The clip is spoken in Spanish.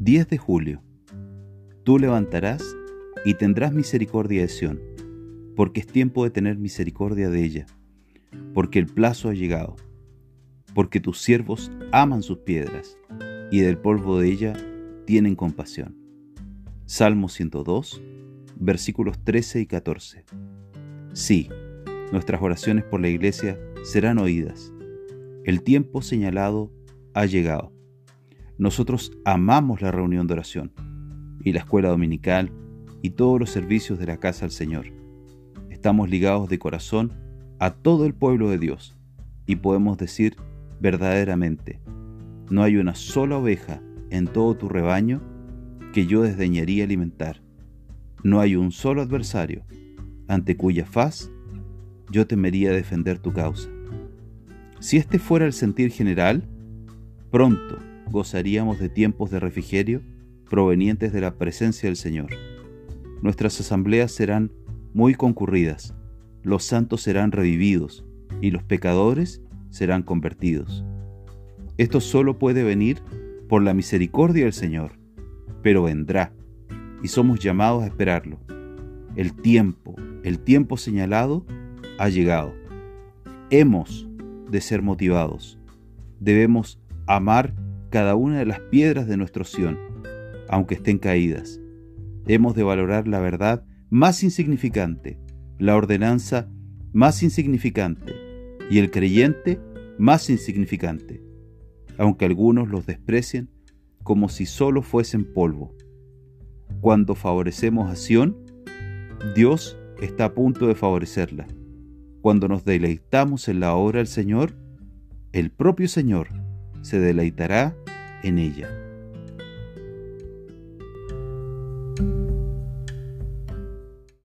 10 de julio. Tú levantarás y tendrás misericordia de Sión, porque es tiempo de tener misericordia de ella, porque el plazo ha llegado, porque tus siervos aman sus piedras, y del polvo de ella tienen compasión. Salmo 102, versículos 13 y 14. Sí, nuestras oraciones por la iglesia serán oídas. El tiempo señalado ha llegado. Nosotros amamos la reunión de oración y la escuela dominical y todos los servicios de la casa del Señor. Estamos ligados de corazón a todo el pueblo de Dios y podemos decir verdaderamente, no hay una sola oveja en todo tu rebaño que yo desdeñaría alimentar. No hay un solo adversario ante cuya faz yo temería defender tu causa. Si este fuera el sentir general, pronto gozaríamos de tiempos de refrigerio provenientes de la presencia del Señor. Nuestras asambleas serán muy concurridas, los santos serán revividos y los pecadores serán convertidos. Esto solo puede venir por la misericordia del Señor, pero vendrá y somos llamados a esperarlo. El tiempo, el tiempo señalado ha llegado. Hemos de ser motivados. Debemos amar cada una de las piedras de nuestro Sión, aunque estén caídas. Hemos de valorar la verdad más insignificante, la ordenanza más insignificante y el creyente más insignificante, aunque algunos los desprecien como si solo fuesen polvo. Cuando favorecemos a Sión, Dios está a punto de favorecerla. Cuando nos deleitamos en la obra del Señor, el propio Señor se deleitará en ella.